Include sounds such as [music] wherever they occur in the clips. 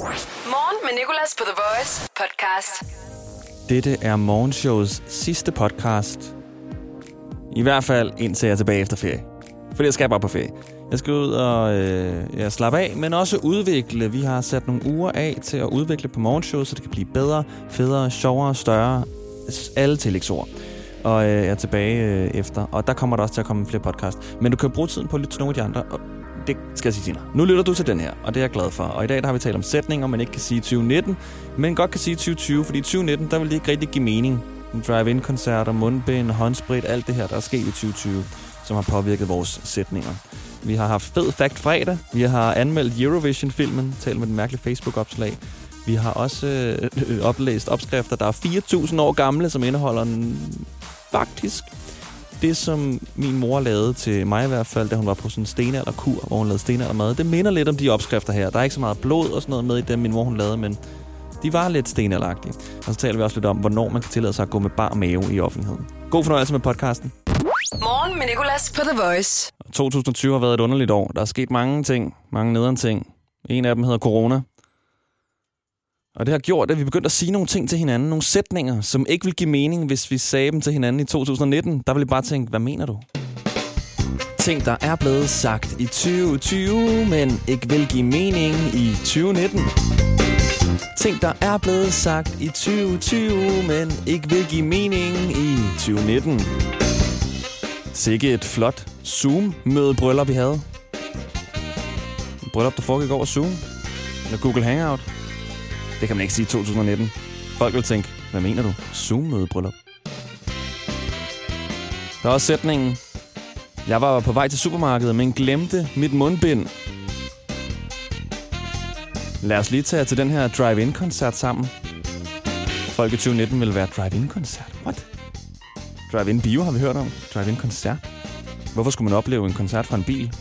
Morgen med Nicolas på The Voice podcast. Dette er morgenshows sidste podcast. I hvert fald indtil jeg er tilbage efter ferie. For jeg skal bare på ferie. Jeg skal ud og øh, ja, slappe af, men også udvikle. Vi har sat nogle uger af til at udvikle på morgenshowet, så det kan blive bedre, federe, sjovere, større. Alle tillægsord. Og øh, jeg er tilbage øh, efter. Og der kommer der også til at komme flere podcast. Men du kan bruge tiden på at lytte til nogle af de andre. Det skal jeg sige senere. Nu lytter du til den her, og det er jeg glad for. Og i dag der har vi talt om sætninger, man ikke kan sige 2019, men godt kan sige 2020, fordi i 2019, der vil det ikke rigtig give mening. Drive-in-koncerter, mundbind, håndsprit, alt det her, der er sket i 2020, som har påvirket vores sætninger. Vi har haft fed fact fredag. Vi har anmeldt Eurovision-filmen, talt med den mærkelige Facebook-opslag. Vi har også øh, øh oplæst opskrifter, der er 4.000 år gamle, som indeholder en, faktisk det, som min mor lavede til mig i hvert fald, da hun var på sådan en stenalderkur, hvor hun lavede stenaldermad, det minder lidt om de opskrifter her. Der er ikke så meget blod og sådan noget med i dem, min mor hun lavede, men de var lidt stenalderagtige. Og så taler vi også lidt om, hvornår man kan tillade sig at gå med bar mave i offentligheden. God fornøjelse med podcasten. Morgen med Nicolas på The Voice. 2020 har været et underligt år. Der er sket mange ting, mange nederen ting. En af dem hedder corona. Og det har gjort, at vi begyndte at sige nogle ting til hinanden, nogle sætninger, som ikke vil give mening, hvis vi sagde dem til hinanden i 2019. Der ville jeg bare tænke, hvad mener du? Ting, der er blevet sagt i 2020, men ikke vil give mening i 2019. Ting, der er blevet sagt i 2020, men ikke vil give mening i 2019. Sikke et flot Zoom-møde-bryllup, vi havde. Bryllup, der foregik over Zoom. Eller Google Hangout. Det kan man ikke sige i 2019. Folk vil tænke, hvad mener du? Zoom-mødebryllup? Der er også sætningen. Jeg var på vej til supermarkedet, men glemte mit mundbind. Lad os lige tage til den her drive-in-koncert sammen. Folke 2019 vil være drive-in-koncert. What? Drive-in bio har vi hørt om. Drive-in-koncert. Hvorfor skulle man opleve en koncert fra en bil?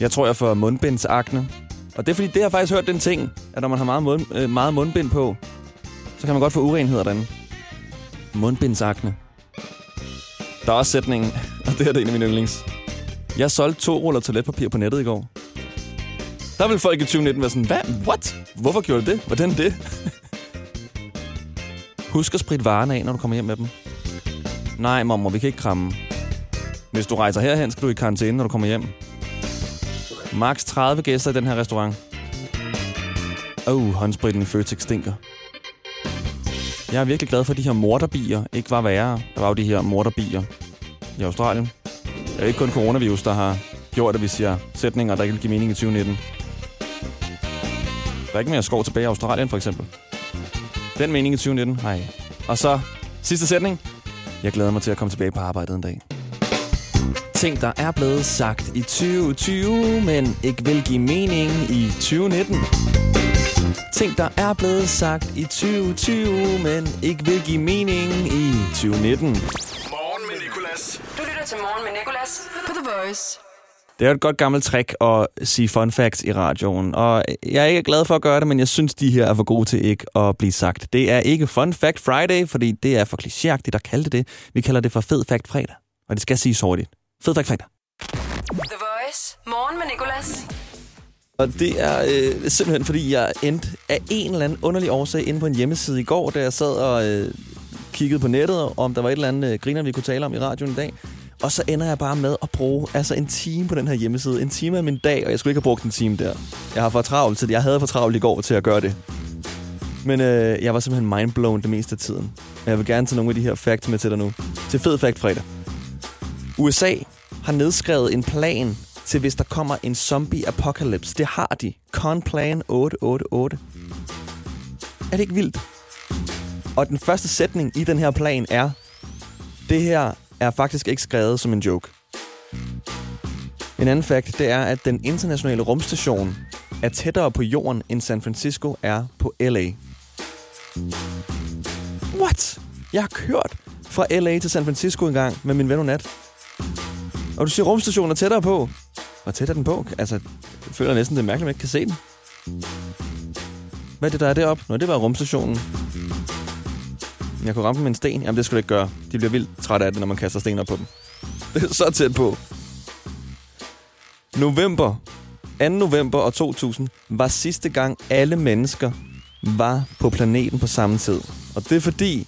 Jeg tror, jeg får mundbindsakne. Og det er fordi, det har jeg faktisk hørt den ting, at når man har meget, mund, øh, meget mundbind på, så kan man godt få urenheder derinde. Mundbindsakne. Der er også sætningen, [laughs] og det er det en af mine yndlings. Jeg solgte to ruller toiletpapir på nettet i går. Der vil folk i 2019 være sådan, hvad? What? Hvorfor gjorde du det? Hvordan det? [laughs] Husk at spritte varerne af, når du kommer hjem med dem. Nej, mor, vi kan ikke kramme. Hvis du rejser herhen, skal du i karantæne, når du kommer hjem. Max 30 gæster i den her restaurant. Åh, oh, håndspritten i Føtex stinker. Jeg er virkelig glad for, at de her morderbier ikke var værre. Der var jo de her morderbier i Australien. Det er ikke kun coronavirus, der har gjort, at vi siger sætninger, der ikke vil give mening i 2019. Der er ikke mere skov tilbage i Australien, for eksempel. Den mening i 2019, hej. Og så sidste sætning. Jeg glæder mig til at komme tilbage på arbejdet en dag ting, der er blevet sagt i 2020, men ikke vil give mening i 2019. Ting, der er blevet sagt i 2020, men ikke vil give mening i 2019. Morgen med Nicolas. Du lytter til Morgen med Nicolas på The Voice. Det er jo et godt gammelt trick at sige fun facts i radioen, og jeg er ikke glad for at gøre det, men jeg synes, de her er for gode til ikke at blive sagt. Det er ikke Fun Fact Friday, fordi det er for klichéagtigt at kalde det det. Vi kalder det for Fed Fact Fredag, og det skal siges hurtigt. Fed Fact Fredag. The Voice. Morgen med Nicolas. Og det er øh, simpelthen, fordi jeg endte af en eller anden underlig årsag inde på en hjemmeside i går, da jeg sad og øh, kiggede på nettet, om der var et eller andet øh, griner, vi kunne tale om i radioen i dag. Og så ender jeg bare med at bruge altså en time på den her hjemmeside. En time af min dag, og jeg skulle ikke have brugt en time der. Jeg har for travlt til det. Jeg havde for travlt i går til at gøre det. Men øh, jeg var simpelthen mindblown det meste af tiden. Jeg vil gerne tage nogle af de her facts med til dig nu. Til Fed Fact fredag. USA har nedskrevet en plan til, hvis der kommer en zombie apocalypse. Det har de. Conplan 888. Er det ikke vildt? Og den første sætning i den her plan er, det her er faktisk ikke skrevet som en joke. En anden fakt, det er, at den internationale rumstation er tættere på jorden, end San Francisco er på LA. What? Jeg har kørt fra LA til San Francisco engang med min ven Nat. Og du siger, rumstationen er tættere på. Hvor tæt er den på? Altså, jeg føler næsten, det er mærkeligt, at man ikke kan se den. Hvad er det, der er deroppe? Nå, det var rumstationen. Jeg kunne ramme dem med en sten. Jamen, det skulle jeg ikke gøre. De bliver vildt trætte af det, når man kaster sten op på dem. [laughs] Det er så tæt på. November 2. november og 2000 var sidste gang alle mennesker var på planeten på samme tid. Og det er fordi,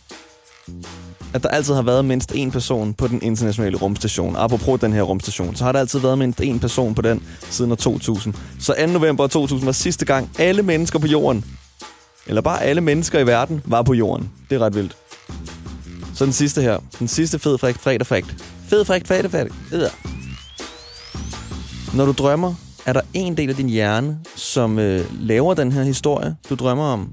at der altid har været mindst én person på den internationale rumstation. Apropos den her rumstation, så har der altid været mindst én person på den siden år 2000. Så 2. november 2000 var sidste gang alle mennesker på jorden, eller bare alle mennesker i verden, var på jorden. Det er ret vildt. Så den sidste her. Den sidste fed fræk fredag frægt. Fed fræk fredag frægt. Ja. Når du drømmer, er der en del af din hjerne, som øh, laver den her historie, du drømmer om.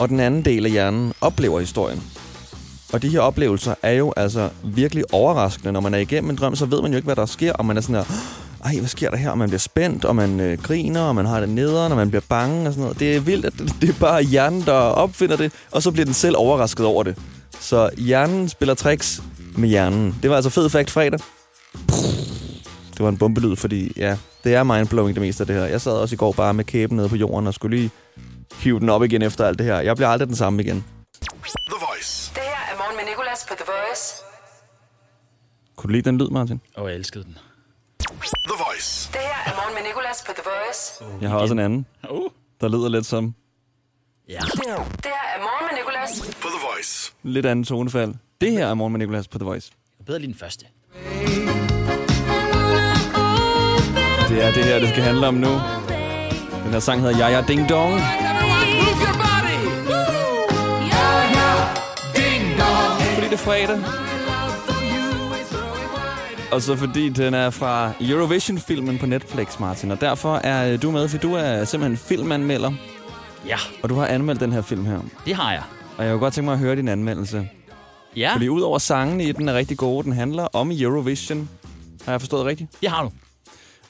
Og den anden del af hjernen oplever historien. Og de her oplevelser er jo altså virkelig overraskende. Når man er igennem en drøm, så ved man jo ikke, hvad der sker. Og man er sådan her, ej, hvad sker der her? Og man bliver spændt, og man øh, griner, og man har det nederen, og man bliver bange og sådan noget. Det er vildt, at det, [laughs] det er bare hjernen, der opfinder det, og så bliver den selv overrasket over det. Så hjernen spiller tricks med hjernen. Det var altså fed fact fredag. Det var en bombelyd, fordi ja, det er mindblowing det meste af det her. Jeg sad også i går bare med kæben nede på jorden og skulle lige hive den op igen efter alt det her. Jeg bliver aldrig den samme igen. Nicolas på The Voice. Kunne du lide den lyd, Martin? Åh, oh, jeg elskede den. The Voice. Det her er morgen med Nicolas på The Voice. Jeg har også en anden, Uh. der lyder lidt som Ja. Det her er morgen med Nicolas. På The Voice. lidt anden tonefald. Det her er Morgen med Nicolas på The Voice. Jeg bedre lige den første. Det er det her, det skal handle om nu. Den her sang hedder Jaja Ding Dong. Er fredag. Og så fordi den er fra Eurovision-filmen på Netflix, Martin. Og derfor er øh, du med, for du er simpelthen filmanmelder. Ja, Og du har anmeldt den her film her. det har jeg. Og jeg kunne godt tænke mig at høre din anmeldelse. Ja, Fordi udover sangene i den er rigtig gode, den handler om Eurovision. Har jeg forstået rigtigt? det har du.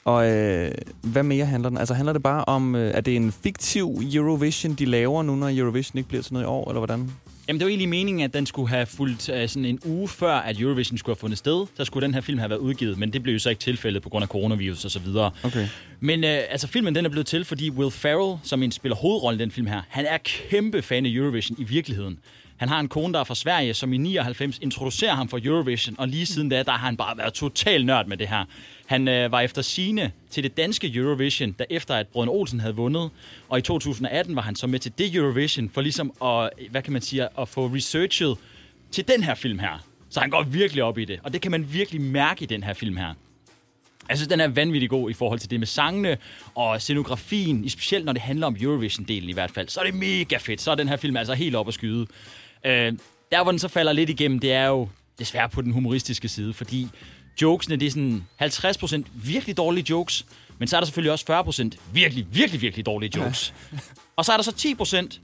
Og øh, hvad mere handler den? Altså handler det bare om, øh, er det en fiktiv Eurovision, de laver nu, når Eurovision ikke bliver til noget i år, eller hvordan? Jamen, det var egentlig meningen, at den skulle have fulgt uh, sådan en uge før, at Eurovision skulle have fundet sted. Så skulle den her film have været udgivet, men det blev jo så ikke tilfældet på grund af coronavirus og så videre. Okay. Men uh, altså, filmen den er blevet til, fordi Will Ferrell, som en spiller hovedrollen i den film her, han er kæmpe fan af Eurovision i virkeligheden. Han har en kone, der er fra Sverige, som i 99 introducerer ham for Eurovision, og lige siden da, der har han bare været total nørd med det her. Han øh, var efter sine til det danske Eurovision, der efter at Brøden Olsen havde vundet, og i 2018 var han så med til det Eurovision, for ligesom at, hvad kan man sige, at få researchet til den her film her. Så han går virkelig op i det, og det kan man virkelig mærke i den her film her. Jeg synes, den er vanvittig god i forhold til det med sangene og scenografien, specielt når det handler om Eurovision-delen i hvert fald. Så er det mega fedt. Så er den her film altså helt op at skyde. Øh, der, hvor den så falder lidt igennem, det er jo desværre på den humoristiske side, fordi jokesene, det er sådan 50% virkelig dårlige jokes, men så er der selvfølgelig også 40% virkelig, virkelig, virkelig dårlige jokes. Og så er der så 10%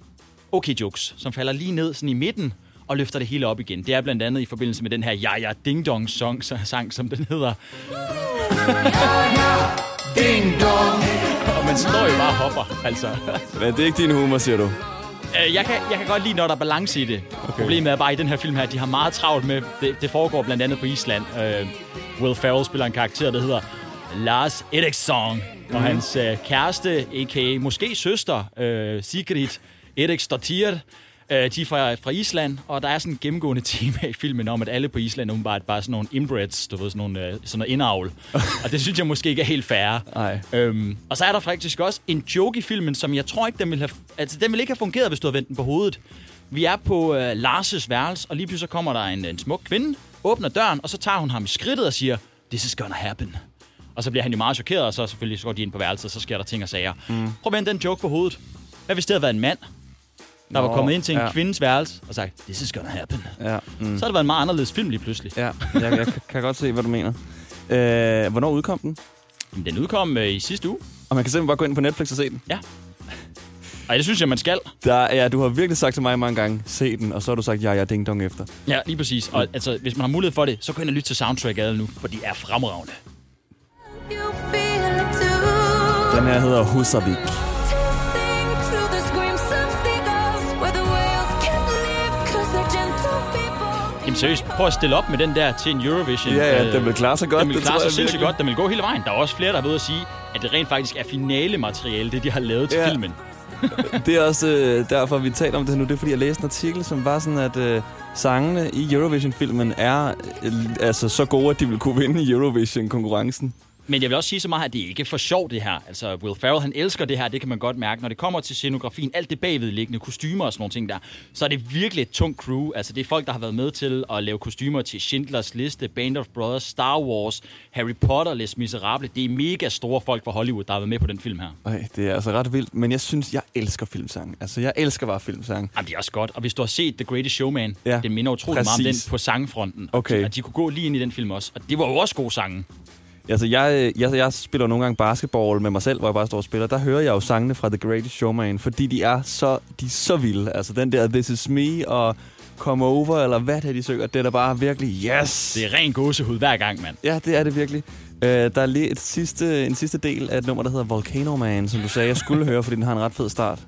okay jokes, som falder lige ned sådan i midten og løfter det hele op igen. Det er blandt andet i forbindelse med den her Jaja Ding Dong song, sang, som den hedder. Ding Dong! Og man står jo bare og hopper, altså. Men det er ikke din humor, siger du? Øh, jeg, kan, jeg kan godt lide, når der er balance i det. Okay. Problemet er bare i den her film her, at de har meget travlt med, det, det foregår blandt andet på Island. Øh, Will Ferrell spiller en karakter, der hedder Lars Eriksson. Mm. Og hans øh, kæreste, a.k.a. måske søster, øh, Sigrid Eriksdottir, øh, de er fra, fra Island, og der er sådan en gennemgående [laughs] tema i filmen om, at alle på Island bare, bare sådan nogle inbreds, du ved, sådan, nogle, øh, sådan noget indavl. [laughs] og det synes jeg måske ikke er helt fair. Nej. Øhm, og så er der faktisk også en joke i filmen, som jeg tror ikke, den ville have, altså, den ville ikke have fungeret, hvis du havde vendt den på hovedet. Vi er på øh, Lars' værelse, og lige pludselig så kommer der en, en smuk kvinde, åbner døren, og så tager hun ham i skridtet og siger, this is gonna happen. Og så bliver han jo meget chokeret, og så selvfølgelig så går de ind på værelset, og så sker der ting og sager. Mm. Prøv at vende den joke på hovedet. Hvad hvis det havde været en mand, der Nå, var kommet ind til en ja. kvindes værelse og sagt, this is gonna happen. Ja, mm. Så har det været en meget anderledes film lige pludselig. ja jeg, jeg kan- godt se, hvad du mener. Øh, hvornår udkom den? Men den udkom øh, i sidste uge. Og man kan simpelthen bare gå ind på Netflix og se den. Ja. Og det synes jeg, man skal. Der, ja, du har virkelig sagt til mig mange gange, se den, og så har du sagt, ja, ja, ding dong efter. Ja, lige præcis. Og altså, hvis man har mulighed for det, så gå ind og lytte til soundtracket nu, for de er fremragende. Den her hedder Husavik. Jamen seriøst, prøv at stille op med den der til en Eurovision. Ja, ja, Øh, den vil klare sig godt. Den vil det klare sig sindssygt godt. Den vil gå hele vejen. Der er også flere, der har ved at sige, at det rent faktisk er finale-materiale, det de har lavet til Ja. filmen. [laughs] Det er også øh, derfor, vi taler om det nu. Det er, fordi jeg læste en artikel, som var sådan, at øh, sangene i Eurovision-filmen er øh, altså så gode, at de vil kunne vinde i Eurovision-konkurrencen. Men jeg vil også sige så meget, at det ikke er for sjovt, det her. Altså, Will Ferrell, han elsker det her, det kan man godt mærke. Når det kommer til scenografien, alt det bagvedliggende, kostymer og sådan nogle ting der, så er det virkelig et tungt crew. Altså, det er folk, der har været med til at lave kostymer til Schindlers Liste, Band of Brothers, Star Wars, Harry Potter, Les Miserables. Det er mega store folk fra Hollywood, der har været med på den film her. Ej, det er altså ret vildt, men jeg synes, jeg elsker filmsang. Altså, jeg elsker bare filmsang. Jamen, det er også godt. Og hvis du har set The Greatest Showman, Ja, det minder utrolig meget om den præcis. på sangfronten. Okay. Og de, og de kunne gå lige ind i den film også. Og det var jo også gode sange. Altså, jeg, jeg, jeg spiller nogle gange basketball med mig selv, hvor jeg bare står og spiller. Der hører jeg jo sangene fra The Greatest Showman, fordi de er så, de er så vilde. Altså, den der This Is Me og Come Over, eller hvad det er, de synger, det er da bare virkelig yes! Det er ren gåsehud hver gang, mand. Ja, det er det virkelig. Uh, der er lige et sidste, en sidste del af et nummer, der hedder Volcano Man, som du sagde, jeg skulle høre, fordi den har en ret fed start.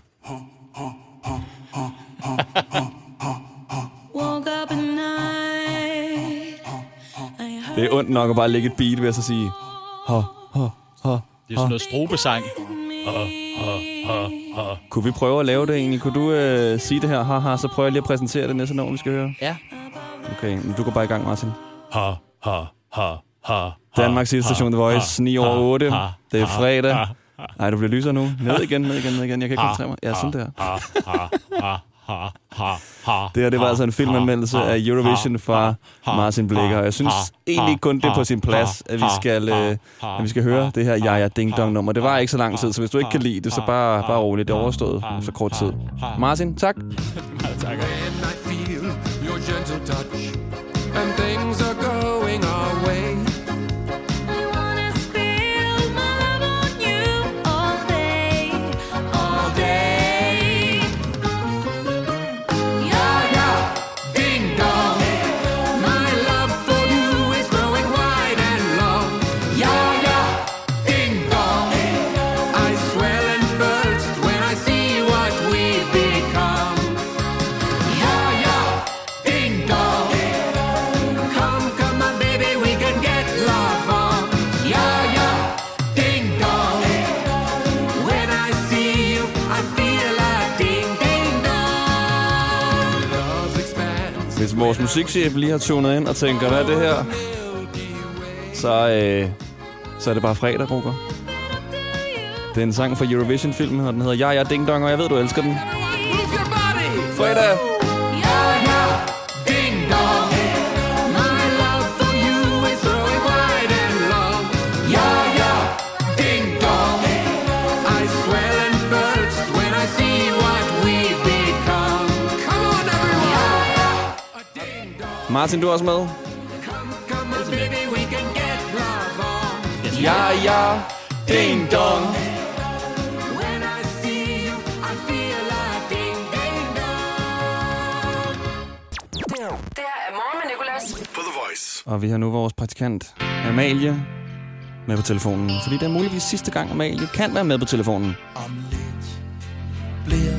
Det er ondt nok at bare lægge et beat, vil jeg så sige. Ha, ha, ha. Det er sådan noget strobesang. Kunne vi prøve at lave det egentlig? Kunne du øh, sige det her? Haha, så prøver jeg lige at præsentere det næste nummer, vi skal høre. Ja. Okay, men du går bare i gang, Martin. Ha, ha, ha, ha. Danmarks station The Voice, 9 over 8. Det er fredag. Nej, du bliver lyser nu. Ned igen, ned igen, ned igen. Jeg kan ikke koncentrere mig. Ja, sådan der. Det her, det var altså en filmanmeldelse af Eurovision fra Martin Blikker. Og jeg synes egentlig kun, det er på sin plads, at vi skal, øh, at vi skal høre det her Ja Ja Ding Dong nummer. Det var ikke så lang tid, så hvis du ikke kan lide det, så bare, bare roligt. Det er overstået så kort tid. Martin, tak. [laughs] Touch and things are going our way. Vores musikchef lige har tunet ind og tænker, hvad er det her? Så, øh, så er det bare fredag, Roger. Det er en sang fra Eurovision-filmen, og den hedder Ja Ja Ding Dong, og jeg ved, du elsker den. Fredag! Martin, du er også med? Come, come on, baby, we can get love on. Ja Ja Ding Dong. When I see you, I feel like ding, ding dong. Det her er morgen med Nicolas. På The Voice. Og vi har nu vores praktikant, Amalie, med på telefonen. Fordi det er muligvis sidste gang, Amalie kan være med på telefonen. om lidt bliver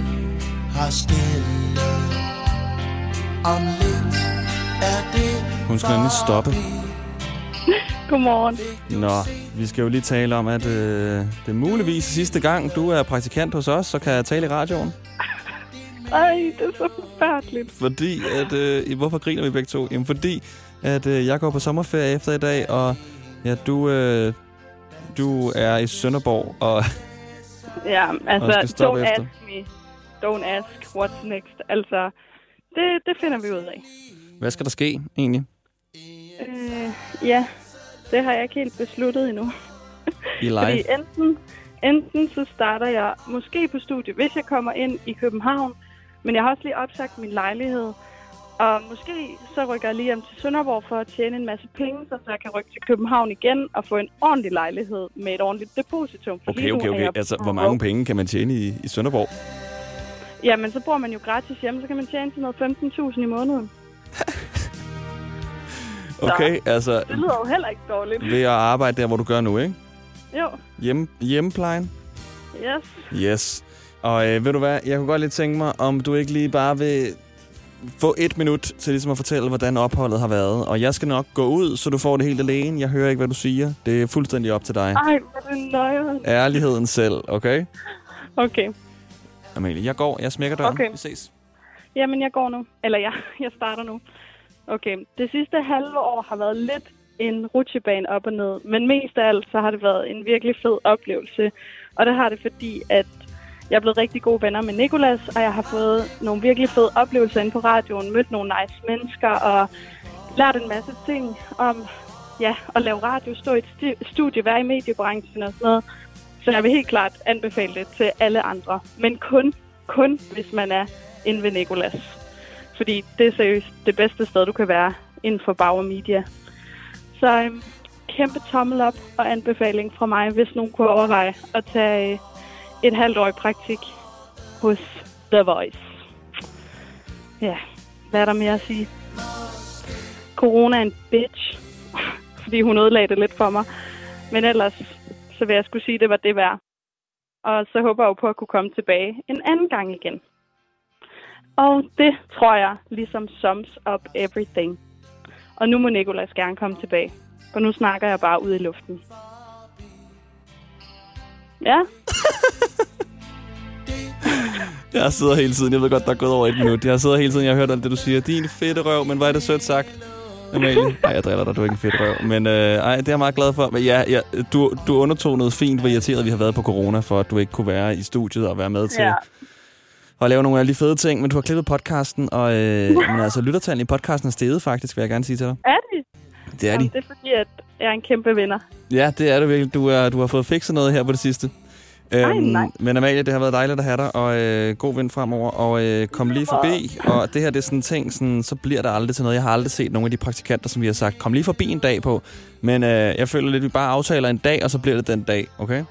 her stille. Om lidt Hun skal nemlig stoppe. [laughs] Godmorgen. Nå, vi skal jo lige tale om, at øh, det er muligvis sidste gang, du er praktikant hos os, så kan jeg tale i radioen. [laughs] Ej, det er så forfærdeligt. Fordi at... Øh, hvorfor griner vi begge to? Jamen, fordi at øh, jeg går på sommerferie efter i dag, og ja, du, øh, du er i Sønderborg, og [laughs] Ja, Og altså, stoppe don't efter. ask me. Don't ask what's next. Altså, det, det finder vi ud af. Hvad skal der ske egentlig Øh, ja, det har jeg ikke helt besluttet endnu. i live? [laughs] Fordi enten, enten så starter jeg måske på studie, hvis jeg kommer ind i København. Men jeg har også lige opsagt min lejlighed. Og måske så rykker jeg lige hjem til Sønderborg for at tjene en masse penge, så jeg kan rykke til København igen og få en ordentlig lejlighed med et ordentligt depositum. For Okay, okay, okay. Altså, hvor mange penge kan man tjene i, i Sønderborg? Jamen, så bor man jo gratis hjemme, så kan man tjene sådan noget 15.000 i måneden. Okay, altså Det lyder jo heller ikke dårligt. ved at arbejde der, hvor du gør nu, ikke? Jo, Hjemme, hjemmeplejen? yes. Yes. Og øh, ved du hvad, jeg kunne godt lige tænke mig, om du ikke lige bare vil få et minut til ligesom at fortælle, hvordan opholdet har været. Og jeg skal nok gå ud, så du får det helt alene. Jeg hører ikke, hvad du siger. Det er fuldstændig op til dig. Ej, hvor er det nøjeren. Ærligheden selv, okay? Okay. Amalie, jeg går. Jeg smækker døren. Okay. Vi ses. Jamen, jeg går nu. Eller ja, jeg starter nu. Okay. Det sidste halve år har været lidt en rutsjebane op og ned. Men mest af alt, så har det været en virkelig fed oplevelse. Og det har det, fordi at jeg er blevet rigtig gode venner med Nikolas, og jeg har fået nogle virkelig fede oplevelser inde på radioen, mødt nogle nice mennesker og lært en masse ting om ja, at lave radio, stå i et studie, være i mediebranchen og sådan noget. Så jeg vil helt klart anbefale det til alle andre. Men kun, kun hvis man er inde ved Nikolas. Fordi det er seriøst det bedste sted, du kan være inden for Bauer Media. Så øhm, kæmpe tommel op og anbefaling fra mig, hvis nogen kunne overveje at tage øh, et halvt år i praktik hos The Voice. Ja, hvad er der mere at sige? Corona er en bitch, [laughs] fordi hun ødelagde det lidt for mig. Men ellers, så vil jeg skulle sige, at det var det værd. Og så håber jeg jo på at kunne komme tilbage en anden gang igen. Og det tror jeg ligesom sums up everything. Og nu må Nicolas gerne komme tilbage. For nu snakker jeg bare ud i luften. Ja, [laughs] Jeg sidder hele tiden. Jeg ved godt, der er gået over et minut. Jeg sidder hele tiden. Jeg har hørt alt det, du siger. Din fedte røv, men hvor er det sødt sagt. Amalie. Nej, jeg driller dig. Du er ikke en fedt røv. Men øh, ej, det er jeg meget glad for. Men ja, ja du, du undertog noget fint, hvor irriteret vi har været på corona, for at du ikke kunne være i studiet og være med til ja. At lave nogle af de fede ting. Men du har klippet podcasten, og øh, [laughs] men altså, lyttertallene i podcasten er steget faktisk, vil jeg gerne sige til dig. er det? Det er de. Jamen, det er fordi, at jeg er en kæmpe vinder. Ja, det er det virkelig. Du, er, du har fået fikset noget her på det sidste. Øhm, nej. Men Amalie, det har været dejligt at have dig, og øh, god vind fremover, og øh, kom lige forbi. Og det her, det er sådan en ting, sådan, så bliver der aldrig til noget. Jeg har aldrig set nogle af de praktikanter, som vi har sagt, kom lige forbi en dag på. Men øh, jeg føler lidt, vi bare aftaler en dag, og så bliver det den dag, okay?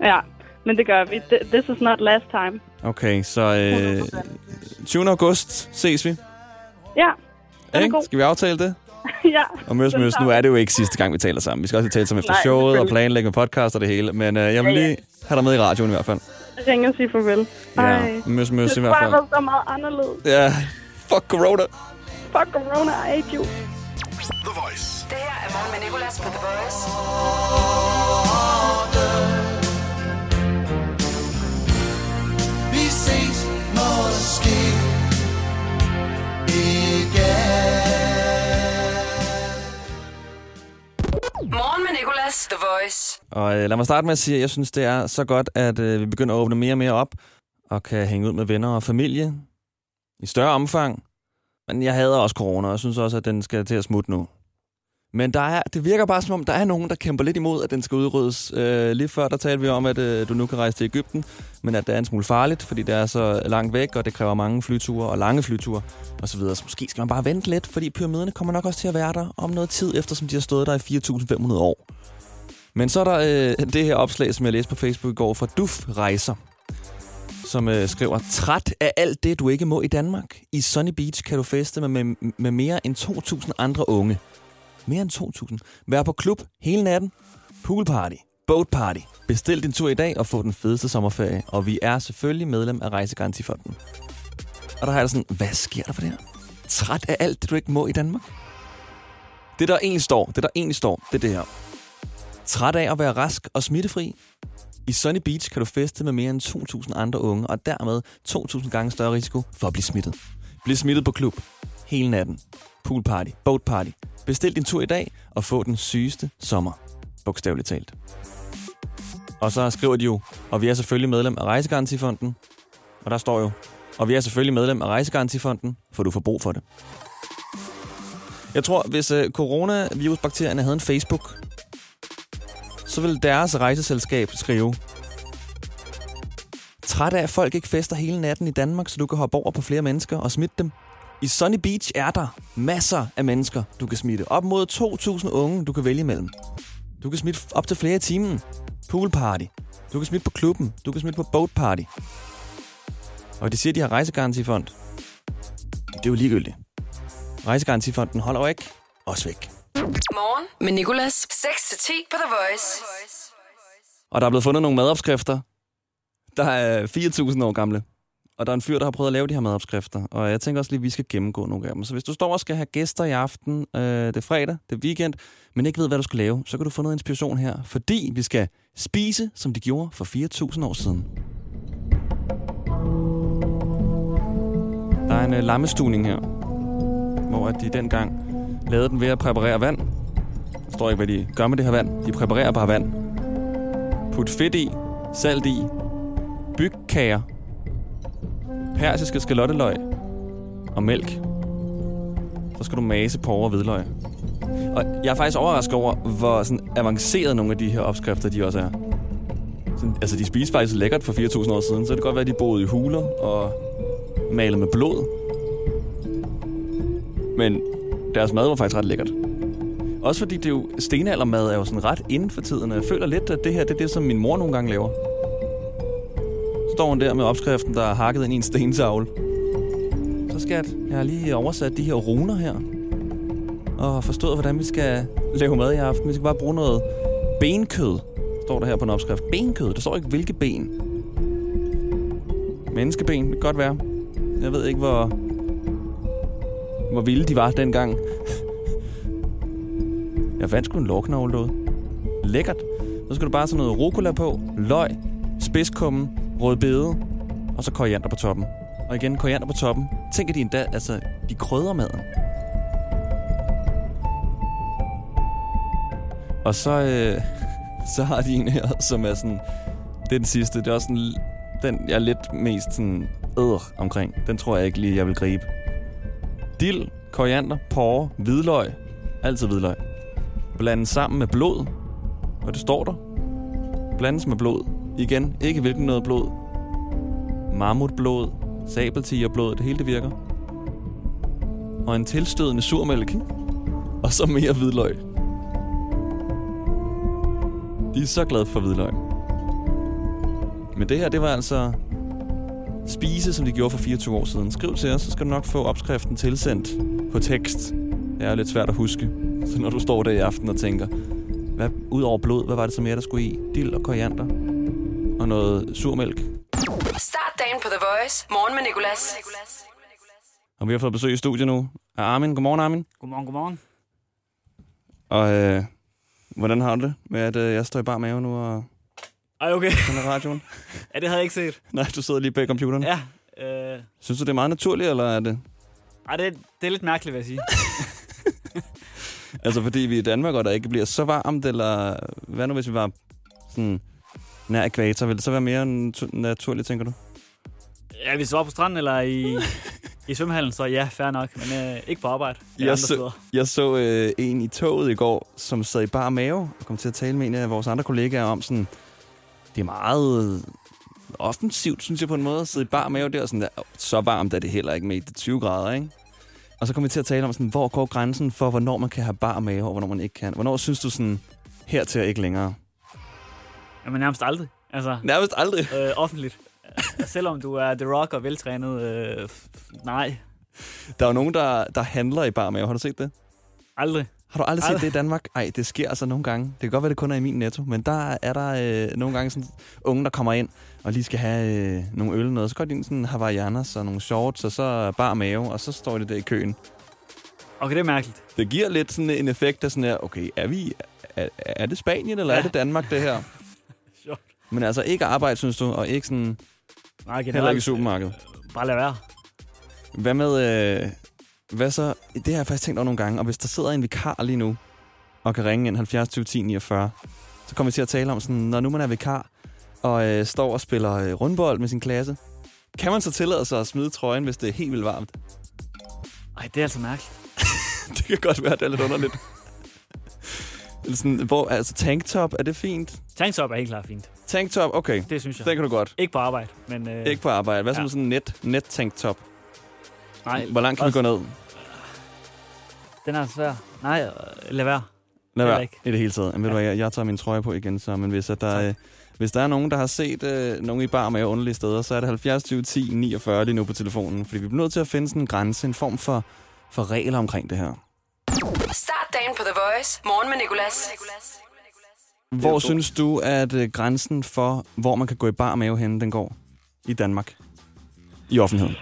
Ja, men det gør vi. Th- This is not last time. Okay, så øh, 20. august ses vi. Ja, er Ikke? god. Skal vi aftale det? ja. Og møs, tager nu er det jo ikke sidste gang, vi taler sammen. Vi skal også tale sammen efter Nej, showet og planlægge med podcast og det hele. Men øh, jeg vil lige have dig med i radioen i hvert fald. Ring og sige farvel. Ej. Ja, møs, møs Det i hvert fald. været så meget anderledes. Ja, fuck corona. Fuck corona, I hate you. The Voice. Det her er morgen med Nicolas på The Voice. Måske igen. Morgen med Nicolas, The Voice. Og øh, lad mig starte med at sige, at jeg synes, det er så godt, at øh, vi begynder at åbne mere og mere op, og kan hænge ud med venner og familie i større omfang. Men jeg hader også corona, og jeg synes også, at den skal til at smutte nu. Men der er, det virker bare som om, der er nogen, der kæmper lidt imod, at den skal udryddes. Øh, lige før, der talte vi om, at øh, du nu kan rejse til Ægypten, men at det er en smule farligt, fordi det er så langt væk, og det kræver mange flyture og lange flyture osv. Så, måske skal man bare vente lidt, fordi pyramiderne kommer nok også til at være der om noget tid, eftersom de har stået der i 4.500 år. Men så er der øh, det her opslag, som jeg læste på Facebook i går fra Duf Rejser, som øh, skriver, træt af alt det, du ikke må i Danmark. I Sunny Beach kan du feste med, med, med mere end 2.000 andre unge. Mere end 2.000. Vær på klub hele natten. Pool party. Boat party. Bestil din tur i dag og få den fedeste sommerferie. Og vi er selvfølgelig medlem af Rejsegarantifonden. Og der har jeg sådan, hvad sker der for det her? Træt af alt det, du ikke må i Danmark? Det, der egentlig står, det der egentlig står, det er det her. Træt af at være rask og smittefri? I Sunny Beach kan du feste med mere end 2.000 andre unge, og dermed 2.000 gange større risiko for at blive smittet. Bliv smittet på klub. Hele natten. Pool party. Boat party. Bestil din tur i dag, og få den sygeste sommer. Bogstaveligt talt. Og så skriver de jo, og vi er selvfølgelig medlem af Rejsegarantifonden. Og der står jo, og vi er selvfølgelig medlem af Rejsegarantifonden, for du får brug for det. Jeg tror, hvis øh, coronavirusbakterierne havde en Facebook, så ville deres rejseselskab skrive, Træt af, at folk ikke fester hele natten i Danmark, så du kan hoppe over på flere mennesker og smitte dem. I Sunny Beach er der masser af mennesker, du kan smitte. Op mod 2.000 unge, du kan vælge imellem. Du kan smitte op til flere i timen. Pool party. Du kan smitte på klubben. Du kan smitte på boat party. Og de siger, de har rejsegarantifond. Det er jo ligegyldigt. Rejsegarantifonden holder jo ikke os væk. Morgen med Nicolas. 6-10 på The Voice. Og der er blevet fundet nogle madopskrifter, der er 4.000 år gamle. Og der er en fyr, der har prøvet at lave de her madopskrifter. Og jeg tænker også lige, at vi skal gennemgå nogle af dem. Så hvis du står og skal have gæster i aften, øh, det er fredag, det er weekend, men ikke ved, hvad du skal lave, så kan du få noget inspiration her. Fordi vi skal spise, som de gjorde for 4.000 år siden. Der er en øh, lammestuning her, hvor at de dengang lavede den ved at præparere vand. Jeg står ikke, hvad de gør med det her vand. De præparerer bare vand. Put fedt i, salt i, byg kager, persiske skalotteløg og mælk. Så skal du mase porre og hvidløg. Og jeg er faktisk overrasket over, hvor sådan avanceret nogle af de her opskrifter de også er. Sådan, altså, de spiste faktisk lækkert for 4.000 år siden, så det kan godt være, at de boede i huler og malet med blod. Men deres mad var faktisk ret lækkert. Også fordi det jo, stenaldermad er jo sådan ret inden for tiden, og jeg føler lidt, at det her det er det, som min mor nogle gange laver. Står hun der med opskriften, der er hakket ind i en stentavle. Så skat, jeg har lige oversat de her runer her. Og forstået, hvordan vi skal lave mad i aften. Vi skal bare bruge noget benkød, står der her på en opskrift. Benkød, der står ikke hvilke ben. Menneskeben, det kan godt være. Jeg ved ikke, hvor, hvor vilde de var dengang. Jeg fandt sgu en lårknogle derude. Lækkert. Så skal du bare sådan noget rucola på, løg, spidskummen, rødbede, og så koriander på toppen. Og igen koriander på toppen. Tænker de endda, altså, de krydder maden. Og så, øh, [laughs] så har de en her, som er sådan... Det er den sidste. Det er også sådan, den, jeg er lidt mest sådan æder omkring. Den tror jeg ikke lige, jeg vil gribe. Dild, koriander, porre, hvidløg. Altid hvidløg. Blandes sammen med blod. Og det står der. Blandes med blod. Igen, ikke hvilken noget blod. Mammutblod, sabeltigerblod, det hele det virker. Og en tilstødende surmælk. [laughs] Og så mere hvidløg. De er så glade for hvidløg. Men det her, det var altså spise, som de gjorde for 24 år siden. Skriv til os, så skal du nok få opskriften tilsendt på tekst. Det er lidt svært at huske. Så når du står der i aften og tænker, hvad, ud over blod, hvad var det så mere, der skulle i? Dild og koriander. Og noget surmælk. Start dagen på The Voice. Morgen med Nicolas. Og vi har fået besøg i studiet nu af Armin. Godmorgen, Armin. Godmorgen, godmorgen. Og øh, hvordan har du det med, at øh, jeg står i bar mave nu og Ej, okay. sender radioen? [laughs] Ja, det havde jeg ikke set. Nej, du sidder lige bag computeren. Ja. Øh, Synes du, det er meget naturligt, eller er det... ej, det, det er lidt mærkeligt, vil jeg sige. [laughs] Altså fordi vi er i Danmark, og der ikke bliver så varmt, eller hvad nu hvis vi var sådan nær ekvator? Vil det så være mere natu- naturligt, tænker du? Ja, hvis du var på stranden eller i, i svømmehallen, så ja, fair nok. Men øh, ikke på arbejde. Jeg andre så, steder. jeg så øh, en i toget i går, som sad i bar mave, og kom til at tale med en af vores andre kollegaer om sådan, det er meget offensivt, synes jeg på en måde, at sidde i bar mave der, og sådan der, så varmt er det heller ikke med det er 20 grader, ikke? Og så kom vi til at tale om, sådan, hvor går grænsen for, hvornår man kan have bar mave, og hvornår man ikke kan. Hvornår synes du sådan, hertil og ikke længere? Jamen nærmest aldrig. Altså, Nærmest aldrig. øh, offentligt. Selvom du er The Rock og veltrænet, øh, nej, Der er jo nogen, der, der handler i bar mave. Har du set det? aldrig. Har du aldrig set Aldrig. det i Danmark? Ej, det sker altså nogle gange. Det kan godt være, det kun er i min netto, men der er der øh, nogle gange sådan unge, der kommer ind og lige skal have øh, nogle øl og noget. Så går de ind sådan Havaianas og nogle shorts, og så bar mave, og så står de der i køen. Okay, det er mærkeligt. Det giver lidt sådan en effekt af sådan her, okay, er vi... Er, er det Spanien, eller ja. er det Danmark, det her? [laughs] Men altså ikke arbejde, synes du, og ikke sådan, Nej, heller ikke i generelt. supermarkedet. Bare lad være. Hvad med... Øh, hvad så? Det har jeg faktisk tænkt over nogle gange. Og hvis der sidder en vikar lige nu, og kan ringe ind 70 20 10 49, så kommer vi til at tale om sådan, når nu man er vikar, og øh, står og spiller øh, rundbold med sin klasse, kan man så tillade sig at smide trøjen, hvis det er helt vildt varmt? Ej, det er altså mærkeligt. [laughs] det kan godt være, det er lidt underligt. [laughs] Eller sådan, hvor, altså tanktop, er det fint? Tanktop er helt klart fint. Tanktop, okay. Det synes jeg. Den kan du godt. Ikke på arbejde, men... Øh, Ikke på arbejde. Hvad så Ja. med sådan en net, net tanktop? Nej, Hvor langt kan vi også- gå ned? Den er svær. Nej, øh, lad være. Lad være ikke. i det hele taget. Men ved du hvad, jeg, jeg tager min trøje på igen, så men hvis, at der, øh, hvis der er nogen, der har set øh, nogen i bar med underlige steder, så er det 70 20 10 49 lige nu på telefonen. Fordi vi bliver nødt til at finde sådan en grænse, en form for, for regler omkring det her. Start dagen på The Voice. Morgen med Nicolas. Hvor synes du, at øh, grænsen for, hvor man kan gå i bar mave henne, den går i Danmark? I offentligheden.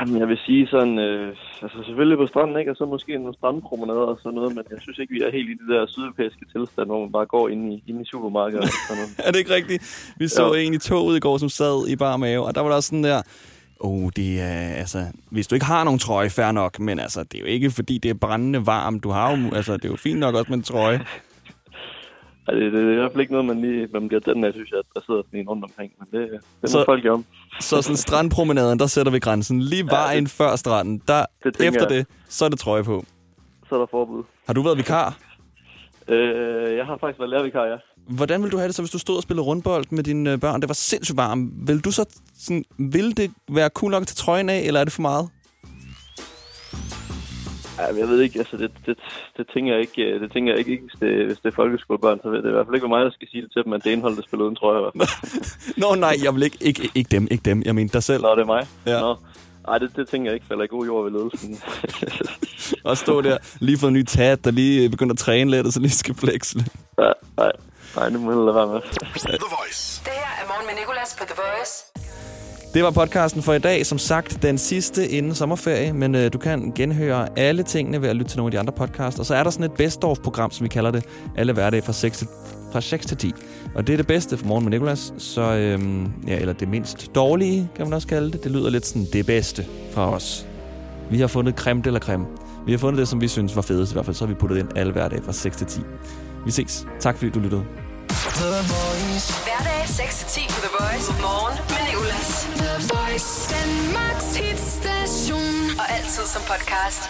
Jamen, jeg vil sige sådan, øh, altså selvfølgelig på stranden, ikke? Og så måske nogle strandpromenader og sådan noget, men jeg synes ikke, vi er helt i det der sydeuropæiske tilstand, hvor man bare går ind i, ind i supermarkedet og sådan noget. [laughs] Er det ikke rigtigt? Vi så Jo. en i toget i går, som sad i bar mave, og der var der også sådan der... Oh, det er, altså, hvis du ikke har nogen trøje, fair nok, men altså, det er jo ikke, fordi det er brændende varmt. Du har jo, altså, det er jo fint nok også med en trøje. [laughs] Ej, det, det, er i hvert fald ikke noget, man lige man bliver den af, synes jeg, at der sidder sådan en rundt omkring. Men det, det må Så- folk om. Så sådan strandpromenaden, der sætter vi grænsen. Lige vejen ja, før stranden, der, det efter jeg. det, så er det trøje på. Så er der forbud. Har du været vikar? Øh, jeg har faktisk været lærervikar, ja. Hvordan vil du have det så, hvis du stod og spillede rundbold med dine øh, børn? Det var sindssygt varmt. Vil du så sådan, vil det være cool nok til trøjen af, eller er det for meget? Ja, men jeg ved ikke, altså det, det, det, tænker jeg ikke, øh, det tænker jeg ikke, hvis det, hvis det er folkeskolebørn, så ved det i hvert fald ikke være mig, der skal sige det til dem, at det indhold, der spiller uden trøje. [laughs] Nå nej, jeg vil ikke, ikke, ikke dem, ikke dem. Jeg mener dig selv. Nå, det er mig. Ja. Nå. Ej, det, det tænker jeg ikke falder i god jord ved ledelsen. [laughs] Og stå der, lige fået en ny tat, der lige begynder at træne lidt, og så lige skal flexe lidt. ja, nej, nej, det må jeg lade være med. The Voice. Det her er morgen med Nicolas på The Voice. Det var podcasten for i dag. Som sagt, den sidste inden sommerferie, men øh, du kan genhøre alle tingene ved at lytte til nogle af de andre podcasts. Og så er der sådan et best-of-program, som vi kalder det, alle hverdage fra 6 til, fra 6 til 10. Og det er det bedste for morgen med Nicolas. Så, øhm, ja, eller det mindst dårlige, kan man også kalde det. Det lyder lidt sådan det bedste fra os. Vi har fundet creme eller creme. Vi har fundet det, som vi synes var fedest i hvert fald. Så har vi puttet ind alle hverdage fra 6 til 10. Vi ses. Tak fordi du lyttede. Hverdag 6-10 på The Voice. Morgen med Nicolas. The Voice, Danmarks hitstation. Og altid som podcast.